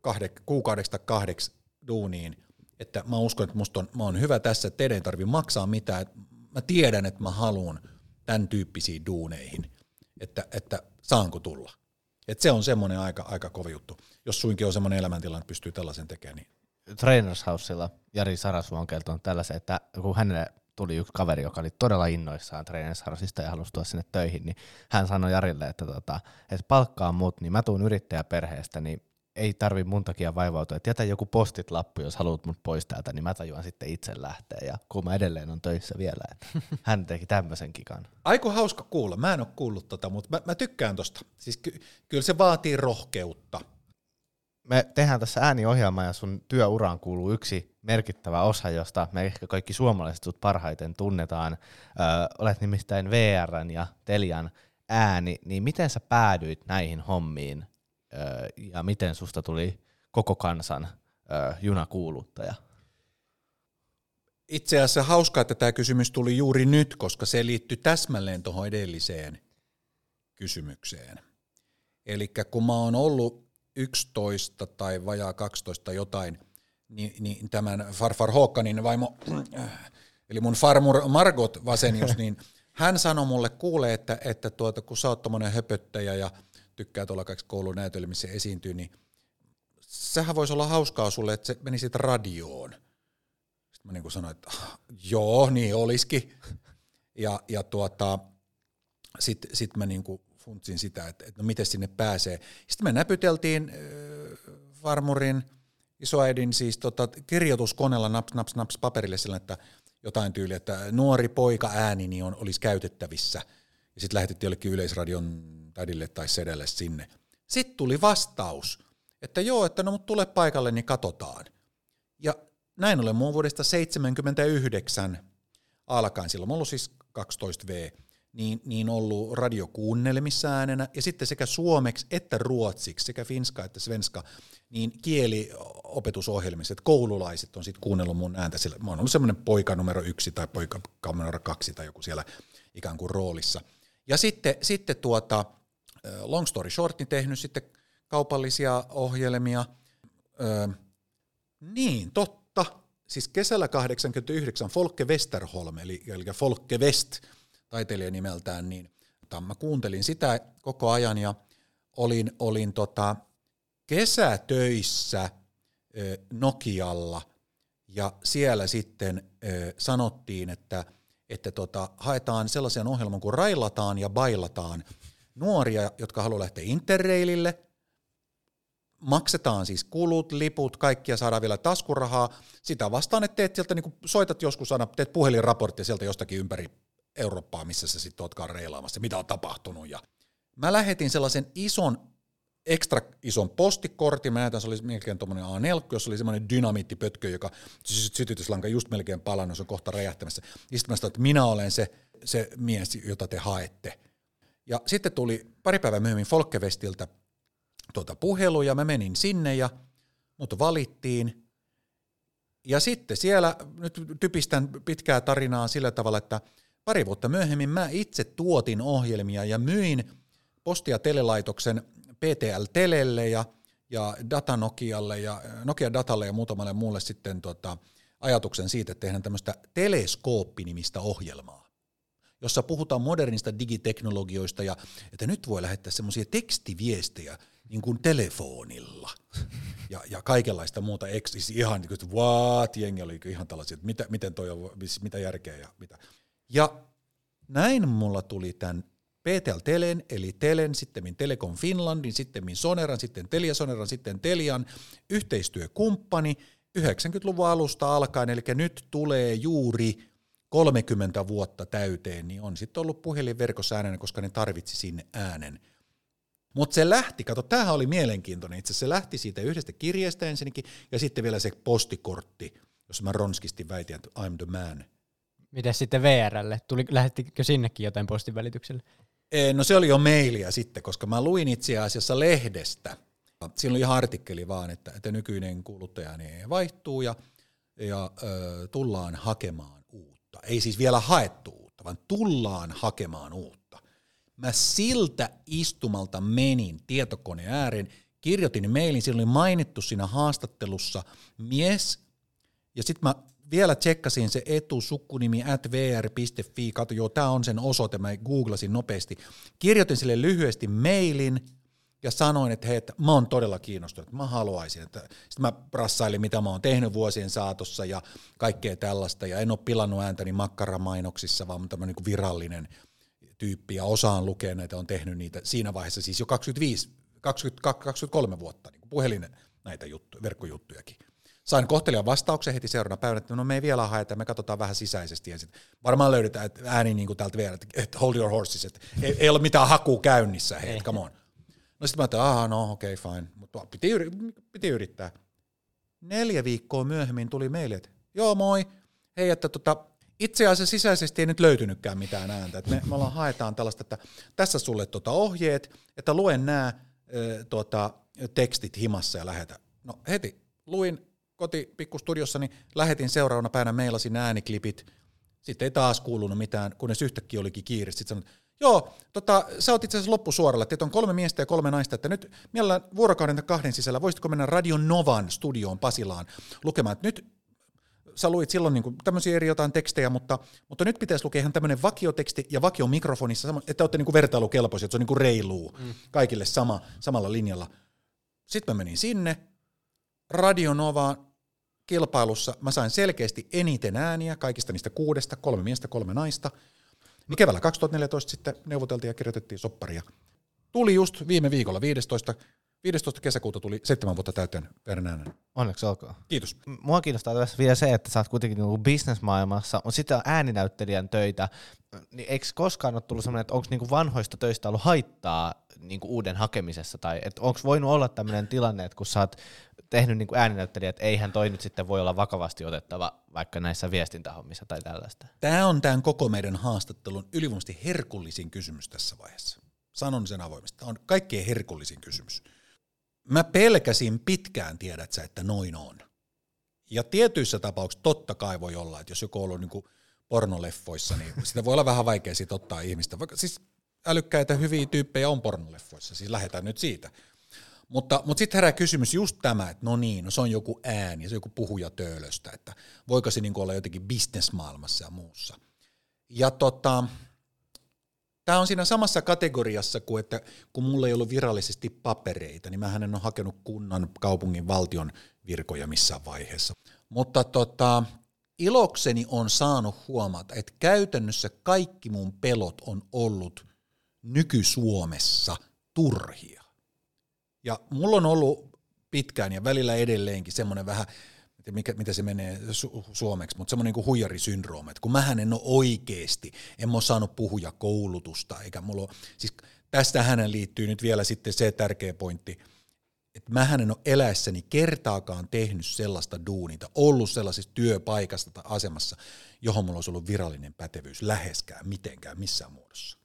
kahde, kuukaudesta kahdeksi duuniin, että mä uskon, että musta on, mä oon hyvä tässä, että teidän ei tarvi maksaa mitään, mä tiedän, että mä haluan tämän tyyppisiin duuneihin, että, että saanko tulla. Et se on semmoinen aika, aika kovi juttu. Jos suinkin on semmoinen elämäntilanne, että pystyy tällaisen tekemään. Niin. Trainers Housella Jari Sarasvu on kertonut tällaisen, että kun hänelle tuli yksi kaveri, joka oli todella innoissaan Trainers Housesta ja halusi tulla sinne töihin, niin hän sanoi Jarille, että, tota, että palkkaa mut, niin mä tuun yrittäjäperheestä, niin ei tarvi mun takia vaivautua, että jätä joku postit lappu, jos haluat mut pois täältä, niin mä tajuan sitten itse lähteä. Ja kun mä edelleen on töissä vielä, että hän teki tämmöisen kikan. Aiko hauska kuulla. Mä en ole kuullut tota, mutta mä, mä tykkään tosta. Siis ky- kyllä se vaatii rohkeutta. Me tehdään tässä ääniohjelma ja sun työuraan kuuluu yksi merkittävä osa, josta me ehkä kaikki suomalaiset sut parhaiten tunnetaan. Ö, olet nimittäin VRn ja Telian ääni, niin miten sä päädyit näihin hommiin ja miten susta tuli koko kansan junakuuluttaja? Itse asiassa hauskaa, että tämä kysymys tuli juuri nyt, koska se liittyy täsmälleen tuohon edelliseen kysymykseen. Eli kun mä oon ollut 11 tai vajaa 12 jotain, niin, niin tämän Farfar Håkanin vaimo, eli mun farmur Margot Vasenius, niin hän sanoi mulle, kuule, että, että tuota, kun sä oot höpöttäjä ja tykkää tuolla kaikissa koulunäytelmissä esiintyy, niin sehän voisi olla hauskaa sulle, että se menisit radioon. Sitten mä niin kuin sanoin, että ah, joo, niin olisikin. Ja, ja tuota, sitten sit mä niin kuin funtsin sitä, että, että no miten sinne pääsee. Sitten me näpyteltiin äh, Varmurin isoäidin siis tota, kirjoituskoneella naps, naps, naps paperille sillä, että jotain tyyliä, että nuori poika äänini on, olisi käytettävissä. Ja sitten lähetettiin jollekin yleisradion tädille tai sedelle sinne. Sitten tuli vastaus, että joo, että no mut tule paikalle, niin katsotaan. Ja näin ollen mun vuodesta 79 alkaen, silloin mä ollut siis 12V, niin, niin ollut radiokuunnelmissa äänenä, ja sitten sekä suomeksi että ruotsiksi, sekä finska että svenska, niin kieliopetusohjelmissa, että koululaiset on sitten kuunnellut mun ääntä, sillä mä oon ollut semmoinen poika numero yksi tai poika numero kaksi tai joku siellä ikään kuin roolissa. Ja sitten, sitten tuota, long story short, niin tehnyt sitten kaupallisia ohjelmia. Öö, niin, totta. Siis kesällä 89 Folke Westerholm, eli, eli Folke West, taiteilija nimeltään, niin mä kuuntelin sitä koko ajan ja olin, olin tota kesätöissä Nokialla. Ja siellä sitten sanottiin, että, että tota, haetaan sellaisen ohjelman kuin Railataan ja Bailataan – nuoria, jotka haluaa lähteä interreilille, maksetaan siis kulut, liput, kaikkia saadaan vielä taskurahaa. Sitä vastaan, että teet sieltä, niin soitat joskus aina, teet puhelinraporttia sieltä jostakin ympäri Eurooppaa, missä sä sitten ootkaan reilaamassa, mitä on tapahtunut. Ja mä lähetin sellaisen ison, ekstra ison postikortin, mä näytän, se oli melkein tuommoinen A4, jossa oli semmoinen dynamiittipötkö, joka sytytyslanka just melkein palannut, se on kohta räjähtämässä. Ja sitten mä sanoin, että minä olen se, se mies, jota te haette. Ja sitten tuli pari päivää myöhemmin Folkevestiltä tuota puhelu ja mä menin sinne ja mut valittiin. Ja sitten siellä, nyt typistän pitkää tarinaa sillä tavalla, että pari vuotta myöhemmin mä itse tuotin ohjelmia ja myin Posti- ja telelaitoksen PTL Telelle ja, ja Data Nokialle ja Nokia Datalle ja muutamalle muulle sitten tota, ajatuksen siitä, että tehdään tämmöistä teleskooppi-nimistä ohjelmaa jossa puhutaan modernista digiteknologioista ja että nyt voi lähettää semmoisia tekstiviestejä niin kuin telefonilla ja, ja kaikenlaista muuta. Siis ihan niin kuin, what, jengi oli ihan tällaisia, että mitä, miten toi on, mitä järkeä ja mitä. Ja näin mulla tuli tämän PTL Telen, eli Telen, sitten Telekom Finlandin, sitten Soneran, sitten Telia Soneran, sitten Telian yhteistyökumppani 90-luvun alusta alkaen, eli nyt tulee juuri 30 vuotta täyteen, niin on sitten ollut puhelinverkossa äänenä, koska ne tarvitsi sinne äänen. Mutta se lähti, kato, tämähän oli mielenkiintoinen itse se lähti siitä yhdestä kirjeestä ensinnäkin, ja sitten vielä se postikortti, jossa mä ronskisti väitin, että I'm the man. Miten sitten VRlle? Tuli, lähettikö sinnekin jotain postin välityksellä? No se oli jo mailia sitten, koska mä luin itse asiassa lehdestä. Siinä oli ihan artikkeli vaan, että, että nykyinen kuluttaja niin vaihtuu ja, ja ö, tullaan hakemaan uutta. Ei siis vielä haettu uutta, vaan tullaan hakemaan uutta. Mä siltä istumalta menin tietokoneen ääreen, kirjoitin mailin, siinä oli mainittu siinä haastattelussa mies, ja sitten mä vielä tsekkasin se etusukkunimi at vr.fi, kato joo, tämä on sen osoite, mä googlasin nopeasti. Kirjoitin sille lyhyesti mailin ja sanoin, että hei, että mä oon todella kiinnostunut, että mä haluaisin. Että, sitten mä rassailin, mitä mä oon tehnyt vuosien saatossa ja kaikkea tällaista, ja en ole pilannut ääntäni makkaramainoksissa, vaan tämmöinen niin virallinen tyyppi, ja osaan lukea näitä, on tehnyt niitä siinä vaiheessa, siis jo 25, 22, 23 vuotta, niin puhelin näitä juttuja, verkkojuttujakin sain kohtelijan vastauksen heti seuraavana päivänä, että no me ei vielä haeta, me katsotaan vähän sisäisesti ensin. Varmaan löydetään että ääni niin kuin täältä vielä, että hold your horses, että ei, ei ole mitään hakua käynnissä, hei, come on. No sitten mä ajattelin, aha, no okei, okay, fine, mutta piti, piti yrittää. Neljä viikkoa myöhemmin tuli meille, että joo moi, hei, että tota, itse asiassa sisäisesti ei nyt löytynytkään mitään ääntä. Että me, me ollaan haetaan tällaista, että tässä sulle tota ohjeet, että luen nämä tota, tekstit himassa ja lähetä. No heti luin koti pikkustudiossa, niin lähetin seuraavana päivänä, meilasin ääniklipit, sitten ei taas kuulunut mitään, kunnes yhtäkkiä olikin kiire. Sitten sanoin, joo, tota, sä oot itse asiassa loppusuoralla, että on kolme miestä ja kolme naista, että nyt mielellään vuorokauden tai kahden sisällä, voisitko mennä Radio Novan studioon Pasilaan lukemaan, että nyt sä luit silloin niin tämmöisiä eri jotain tekstejä, mutta, mutta nyt pitäisi lukea ihan tämmöinen vakioteksti ja vakio mikrofonissa, että olette niin vertailukelpoisia, että se on niin reiluu mm. kaikille sama, samalla linjalla. Sitten mä menin sinne, Radio Nova kilpailussa mä sain selkeästi eniten ääniä kaikista niistä kuudesta, kolme miestä, kolme naista. Niin keväällä 2014 sitten neuvoteltiin ja kirjoitettiin sopparia. Tuli just viime viikolla 15. 15. kesäkuuta tuli seitsemän vuotta täyteen Vernäänen. Onneksi olkoon. Kiitos. Mua kiinnostaa tässä vielä se, että sä oot kuitenkin niinku bisnesmaailmassa, mutta sitten on ääninäyttelijän töitä. Niin eikö koskaan ole tullut sellainen, että onko niinku vanhoista töistä ollut haittaa niinku uuden hakemisessa? Tai onko voinut olla tämmöinen tilanne, että kun sä oot tehnyt niin ääninäyttelijä, että eihän toi nyt sitten voi olla vakavasti otettava vaikka näissä viestintähommissa tai tällaista. Tämä on tämän koko meidän haastattelun ylivoimaisesti herkullisin kysymys tässä vaiheessa. Sanon sen avoimesti. Tämä on kaikkein herkullisin kysymys. Mä pelkäsin pitkään, tiedät sä, että noin on. Ja tietyissä tapauksissa totta kai voi olla, että jos joku on ollut niin pornoleffoissa, niin sitä voi olla vähän vaikea siitä ottaa ihmistä. Vaikka siis älykkäitä, hyviä tyyppejä on pornoleffoissa, siis lähdetään nyt siitä. Mutta, mutta sitten herää kysymys just tämä, että no niin, no se on joku ääni, se on joku puhuja töölöstä, että voiko se niin olla jotenkin bisnesmaailmassa ja muussa. Ja tota, tämä on siinä samassa kategoriassa kuin, että kun mulla ei ollut virallisesti papereita, niin mä en ole hakenut kunnan, kaupungin, valtion virkoja missään vaiheessa. Mutta tota, ilokseni on saanut huomata, että käytännössä kaikki mun pelot on ollut nyky-Suomessa turhia. Ja mulla on ollut pitkään ja välillä edelleenkin semmoinen vähän, mikä, mitä se menee su- suomeksi, mutta semmoinen niin huijarisyndrooma, että kun mähän en ole oikeasti, en ole saanut puhuja koulutusta, eikä mulla ole, siis tästä hänen liittyy nyt vielä sitten se tärkeä pointti, että mä en ole eläessäni kertaakaan tehnyt sellaista duunita, ollut sellaisessa työpaikassa tai asemassa, johon mulla olisi ollut virallinen pätevyys läheskään, mitenkään, missään muodossa.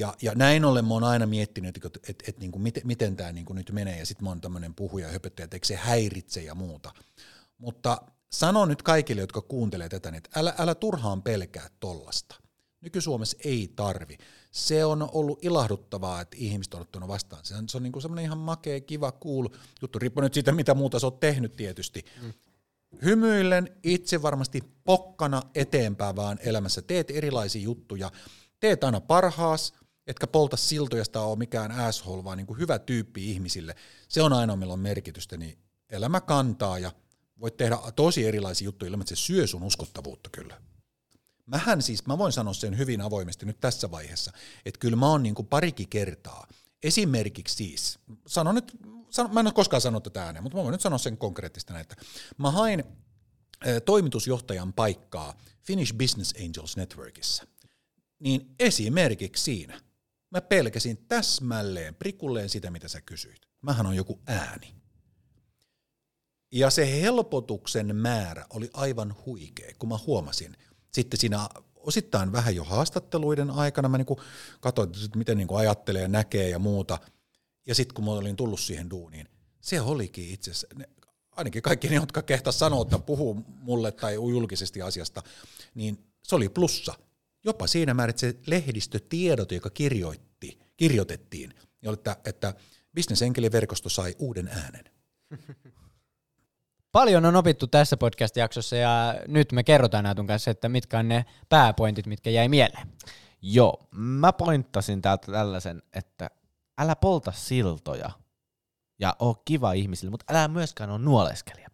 Ja, ja näin ollen mä oon aina miettinyt, että, että, että, että niin kuin miten, miten tämä niin kuin nyt menee, ja sitten mä oon tämmöinen puhuja ja höpöttäjä, että eikö se häiritse ja muuta. Mutta sano nyt kaikille, jotka kuuntelee tätä, että älä, älä turhaan pelkää tollasta. Nyky-Suomessa ei tarvi. Se on ollut ilahduttavaa, että ihmiset on ottanut vastaan. Se on, se on niin kuin semmoinen ihan makea, kiva, cool juttu. Riippuu nyt siitä, mitä muuta sä oot tehnyt tietysti. Mm. Hymyillen itse varmasti pokkana eteenpäin vaan elämässä. Teet erilaisia juttuja. Teet aina parhaas, etkä polta siltoja, sitä ole mikään asshole, vaan niin kuin hyvä tyyppi ihmisille. Se on ainoa, millä on merkitystä, niin elämä kantaa ja voit tehdä tosi erilaisia juttuja ilman, että se syö sun uskottavuutta kyllä. Mähän siis, mä voin sanoa sen hyvin avoimesti nyt tässä vaiheessa, että kyllä mä oon niin kuin parikin kertaa, esimerkiksi siis, sanon nyt, sanon, mä en ole koskaan sanonut tätä ääneen, mutta mä voin nyt sanoa sen konkreettista että mä hain toimitusjohtajan paikkaa Finnish Business Angels Networkissa. Niin esimerkiksi siinä Mä pelkäsin täsmälleen, prikulleen sitä, mitä sä kysyit. Mähän on joku ääni. Ja se helpotuksen määrä oli aivan huikea, kun mä huomasin. Sitten siinä osittain vähän jo haastatteluiden aikana mä niinku katsoin, miten niinku ajattelee, näkee ja muuta. Ja sitten kun mä olin tullut siihen duuniin, se olikin itse asiassa, ainakin kaikki ne, jotka kehtaa sanoa että puhuu mulle tai julkisesti asiasta, niin se oli plussa. Jopa siinä määrin, että se lehdistötiedot, joka kirjoitti, kirjoitettiin, niin että, että bisnesenkeliverkosto sai uuden äänen. Paljon on opittu tässä podcast-jaksossa ja nyt me kerrotaan Naatun kanssa, että mitkä on ne pääpointit, mitkä jäi mieleen. Joo, mä pointtasin täältä tällaisen, että älä polta siltoja ja oo kiva ihmisille, mutta älä myöskään ole nuoleskelija.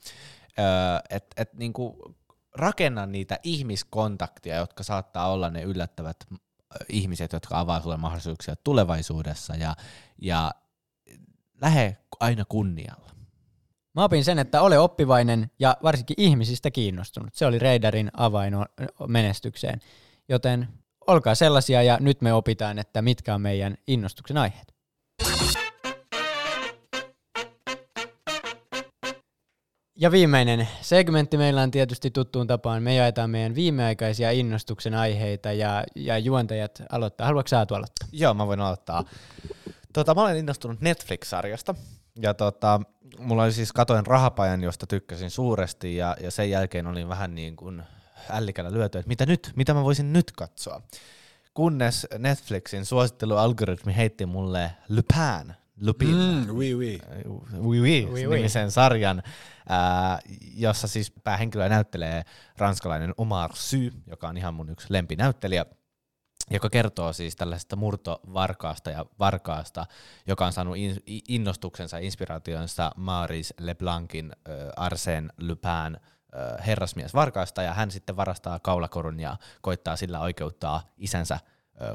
Öö, et, et niinku, rakenna niitä ihmiskontaktia, jotka saattaa olla ne yllättävät ihmiset, jotka avaa sulle mahdollisuuksia tulevaisuudessa ja, ja lähe aina kunnialla. Mä opin sen, että ole oppivainen ja varsinkin ihmisistä kiinnostunut. Se oli Raiderin avain menestykseen. Joten olkaa sellaisia ja nyt me opitaan, että mitkä on meidän innostuksen aiheet. Ja viimeinen segmentti meillä on tietysti tuttuun tapaan. Me jaetaan meidän viimeaikaisia innostuksen aiheita ja, ja juontajat aloittaa. Haluatko sä aloittaa? Joo, mä voin aloittaa. Tota, mä olen innostunut Netflix-sarjasta. Ja tota, mulla oli siis katoin rahapajan, josta tykkäsin suuresti, ja, ja sen jälkeen olin vähän niin kuin ällikällä lyöty, että mitä nyt, mitä mä voisin nyt katsoa. Kunnes Netflixin suosittelualgoritmi heitti mulle Lupin, Lupin, Mm, oui, oui. oui, oui, Oui, oui. nimisen sarjan, ää, jossa siis päähenkilöä näyttelee ranskalainen Omar Sy, joka on ihan mun yksi lempinäyttelijä, joka kertoo siis tällaisesta murtovarkaasta ja varkaasta, joka on saanut innostuksensa ja inspiraationsa Maurice Leblancin äh, Arsène Lupin äh, herrasmies varkaasta, ja hän sitten varastaa kaulakorun ja koittaa sillä oikeuttaa isänsä äh,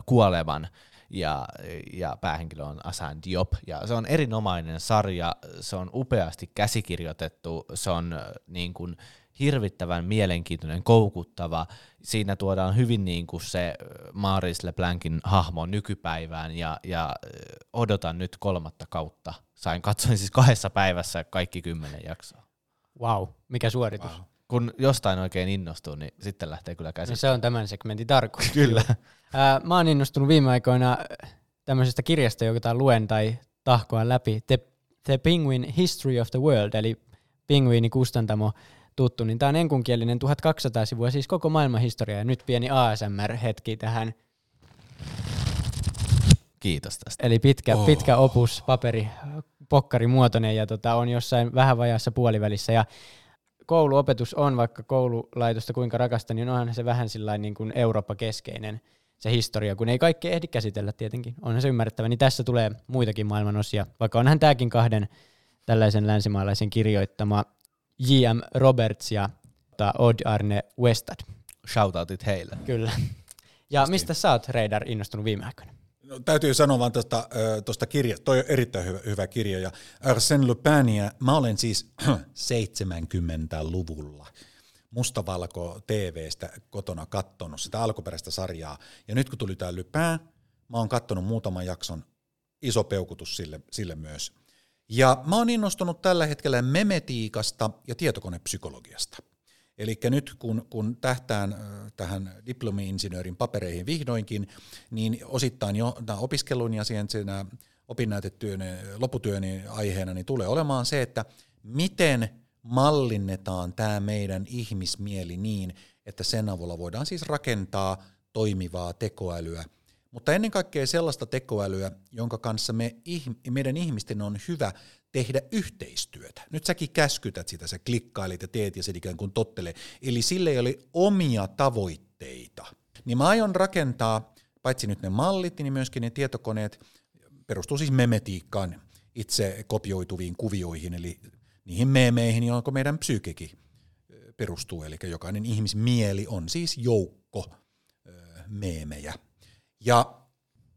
kuolevan, ja, ja päähenkilö on Asan Diop, ja se on erinomainen sarja, se on upeasti käsikirjoitettu, se on äh, niin kuin hirvittävän mielenkiintoinen, koukuttava. Siinä tuodaan hyvin niin kuin se äh, Maris Leblancin hahmo nykypäivään ja, ja äh, odotan nyt kolmatta kautta. Sain katsoin siis kahdessa päivässä kaikki kymmenen jaksoa. Wow, mikä suoritus. Wow. Kun jostain oikein innostuu, niin sitten lähtee kyllä No käsistä. se on tämän segmentin tarkoitus. Kyllä. Ää, mä oon innostunut viime aikoina tämmöisestä kirjasta, jota luen tai tahkoa läpi. The, The Penguin History of the World, eli Pingviini kustantamo tuttu, niin tämä on enkunkielinen 1200 sivua, siis koko maailman historia. Ja nyt pieni ASMR-hetki tähän. Kiitos tästä. Eli pitkä, oh. pitkä opus, paperi, pokkari muotoinen ja tota, on jossain vähän vajaassa puolivälissä. Ja kouluopetus on, vaikka koululaitosta kuinka rakasta, niin onhan se vähän sillain niin kuin Eurooppa-keskeinen se historia, kun ei kaikki ehdi käsitellä tietenkin. Onhan se ymmärrettävä, niin tässä tulee muitakin maailman osia, vaikka onhan tämäkin kahden tällaisen länsimaalaisen kirjoittama J.M. Roberts ja Odd Arne Westad. Shoutoutit heille. Kyllä. Ja mistä sä oot, Reidar, innostunut viime aikoina? No, täytyy sanoa vaan tuosta, tuosta kirjasta, toi on erittäin hyvä, hyvä kirja, ja Arsène Lupinia, mä olen siis 70-luvulla mustavalko TVstä kotona kattonut sitä alkuperäistä sarjaa, ja nyt kun tuli tämä Lupin, mä oon kattonut muutaman jakson, iso peukutus sille, sille myös. Ja mä oon innostunut tällä hetkellä memetiikasta ja tietokonepsykologiasta. Eli nyt kun, kun tähtään tähän diplomi-insinöörin papereihin vihdoinkin, niin osittain jo tämä opiskelun ja siihen opinnäytetyön lopputyöni aiheena niin tulee olemaan se, että miten mallinnetaan tämä meidän ihmismieli niin, että sen avulla voidaan siis rakentaa toimivaa tekoälyä, mutta ennen kaikkea sellaista tekoälyä, jonka kanssa me, meidän ihmisten on hyvä tehdä yhteistyötä. Nyt säkin käskytät sitä, sä klikkailit ja teet ja se ikään kuin tottelee. Eli sille ei ole omia tavoitteita. Niin mä aion rakentaa, paitsi nyt ne mallit, niin myöskin ne tietokoneet, perustuu siis memetiikkaan, itse kopioituviin kuvioihin, eli niihin meemeihin, jonka meidän psyykekin ö, perustuu. Eli jokainen ihmismieli on siis joukko meemejä. Ja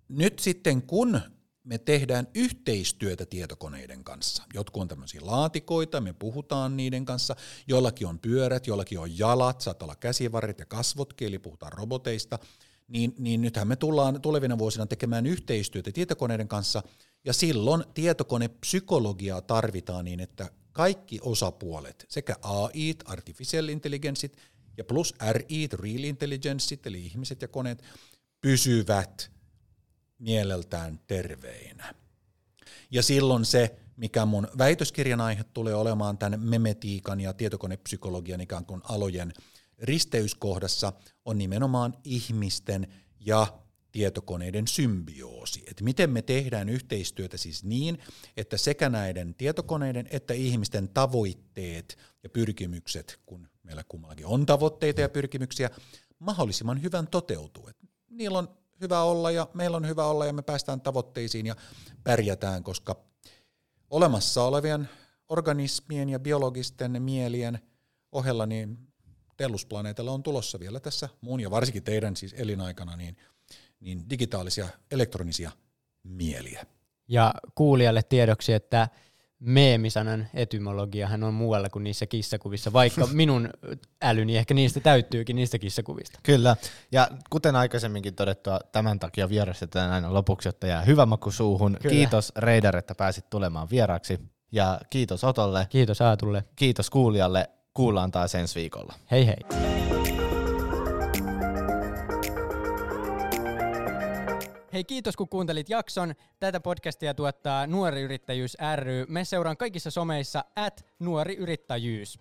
nyt sitten kun me tehdään yhteistyötä tietokoneiden kanssa, jotkut on tämmöisiä laatikoita, me puhutaan niiden kanssa, jollakin on pyörät, jollakin on jalat, saattaa olla käsivarret ja kasvotkin, eli puhutaan roboteista, niin, niin nythän me tullaan tulevina vuosina tekemään yhteistyötä tietokoneiden kanssa, ja silloin tietokonepsykologiaa tarvitaan niin, että kaikki osapuolet, sekä AI, artificial intelligenceit, ja plus RI, real intelligenceit, eli ihmiset ja koneet, pysyvät mieleltään terveinä. Ja silloin se, mikä mun väitöskirjan aihe tulee olemaan tämän memetiikan ja tietokonepsykologian ikään kuin alojen risteyskohdassa, on nimenomaan ihmisten ja tietokoneiden symbioosi. Että miten me tehdään yhteistyötä siis niin, että sekä näiden tietokoneiden että ihmisten tavoitteet ja pyrkimykset, kun meillä kummallakin on tavoitteita ja pyrkimyksiä, mahdollisimman hyvän toteutuu. Et niillä on hyvä olla ja meillä on hyvä olla ja me päästään tavoitteisiin ja pärjätään, koska olemassa olevien organismien ja biologisten mielien ohella niin Tellusplaneetalla on tulossa vielä tässä muun ja varsinkin teidän siis elinaikana niin, niin digitaalisia elektronisia mieliä. Ja kuulijalle tiedoksi, että meemisanan etymologiahan on muualla kuin niissä kissakuvissa, vaikka minun älyni ehkä niistä täyttyykin niistä kissakuvista. Kyllä, ja kuten aikaisemminkin todettua, tämän takia vierastetaan aina lopuksi, jotta jää hyvä maku suuhun. Kyllä. Kiitos Reidar, että pääsit tulemaan vieraaksi, ja kiitos Otolle. Kiitos Aatulle. Kiitos kuulijalle. Kuullaan taas ensi viikolla. Hei hei. Hei kiitos kun kuuntelit jakson. Tätä podcastia tuottaa Nuori Yrittäjyys ry. Me seuraan kaikissa someissa at Nuori Yrittäjyys.